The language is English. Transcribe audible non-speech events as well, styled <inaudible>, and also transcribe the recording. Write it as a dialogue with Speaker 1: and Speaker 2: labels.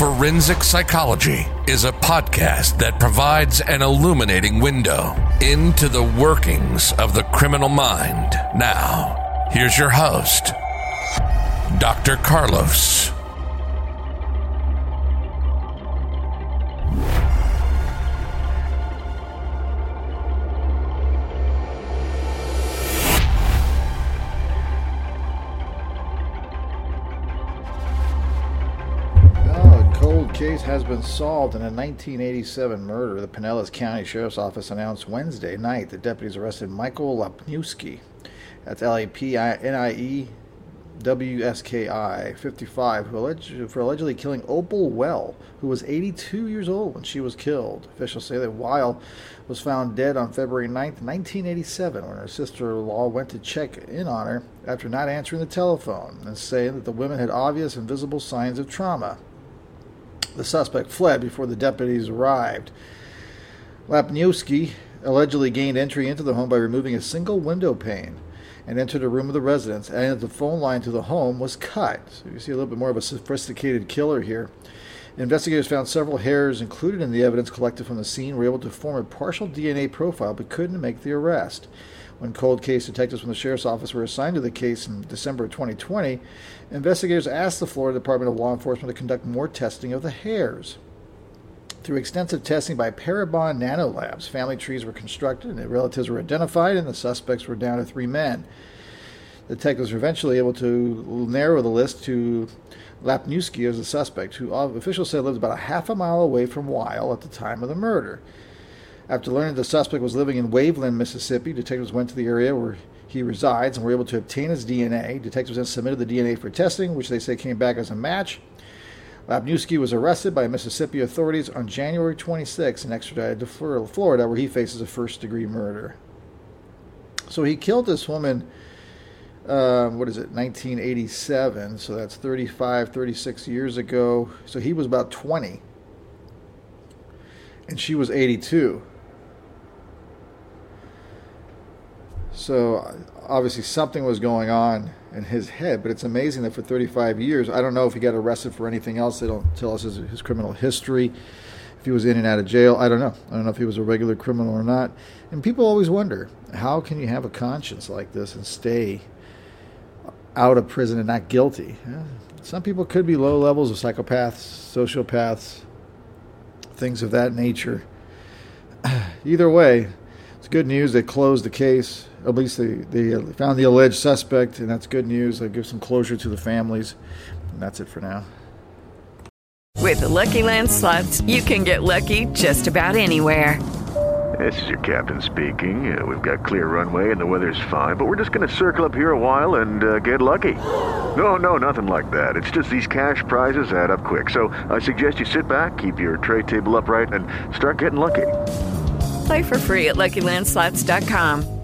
Speaker 1: Forensic Psychology is a podcast that provides an illuminating window into the workings of the criminal mind. Now, here's your host, Dr. Carlos.
Speaker 2: Case has been solved in a 1987 murder. The Pinellas County Sheriff's Office announced Wednesday night that deputies arrested Michael Lapniewski. That's L A P I N I E W S K I 55, who alleged, for allegedly killing Opal Weil, who was 82 years old when she was killed. Officials say that Weil was found dead on February 9th, 1987, when her sister in law went to check in on her after not answering the telephone and saying that the women had obvious and visible signs of trauma. The suspect fled before the deputies arrived. Lapniewski allegedly gained entry into the home by removing a single window pane and entered a room of the residence, and the phone line to the home was cut. So you see a little bit more of a sophisticated killer here. Investigators found several hairs included in the evidence collected from the scene, were able to form a partial DNA profile, but couldn't make the arrest. When cold case detectives from the sheriff's office were assigned to the case in December of 2020, investigators asked the Florida Department of Law Enforcement to conduct more testing of the hairs. Through extensive testing by Parabon Nanolabs, family trees were constructed and relatives were identified, and the suspects were down to three men. The detectives were eventually able to narrow the list to Lapniewski as a suspect, who uh, officials said lived about a half a mile away from Weil at the time of the murder. After learning the suspect was living in Waveland, Mississippi, detectives went to the area where he resides and were able to obtain his DNA. Detectives then submitted the DNA for testing, which they say came back as a match. Lapniewski was arrested by Mississippi authorities on January 26 and extradited to Florida, where he faces a first degree murder. So he killed this woman, uh, what is it, 1987. So that's 35, 36 years ago. So he was about 20. And she was 82. So obviously something was going on in his head, but it's amazing that for 35 years, I don't know if he got arrested for anything else. They don't tell us his, his, criminal history, if he was in and out of jail. I don't know. I don't know if he was a regular criminal or not. And people always wonder how can you have a conscience like this and stay out of prison and not guilty? Some people could be low levels of psychopaths, sociopaths, things of that nature. <clears throat> Either way, it's good news. They closed the case. At least they, they found the alleged suspect, and that's good news. They give some closure to the families. And that's it for now.
Speaker 3: With the Lucky Land slots, you can get lucky just about anywhere.
Speaker 4: This is your captain speaking. Uh, we've got clear runway and the weather's fine, but we're just going to circle up here a while and uh, get lucky. No, no, nothing like that. It's just these cash prizes add up quick. So I suggest you sit back, keep your tray table upright, and start getting lucky.
Speaker 3: Play for free at LuckyLandSlots.com.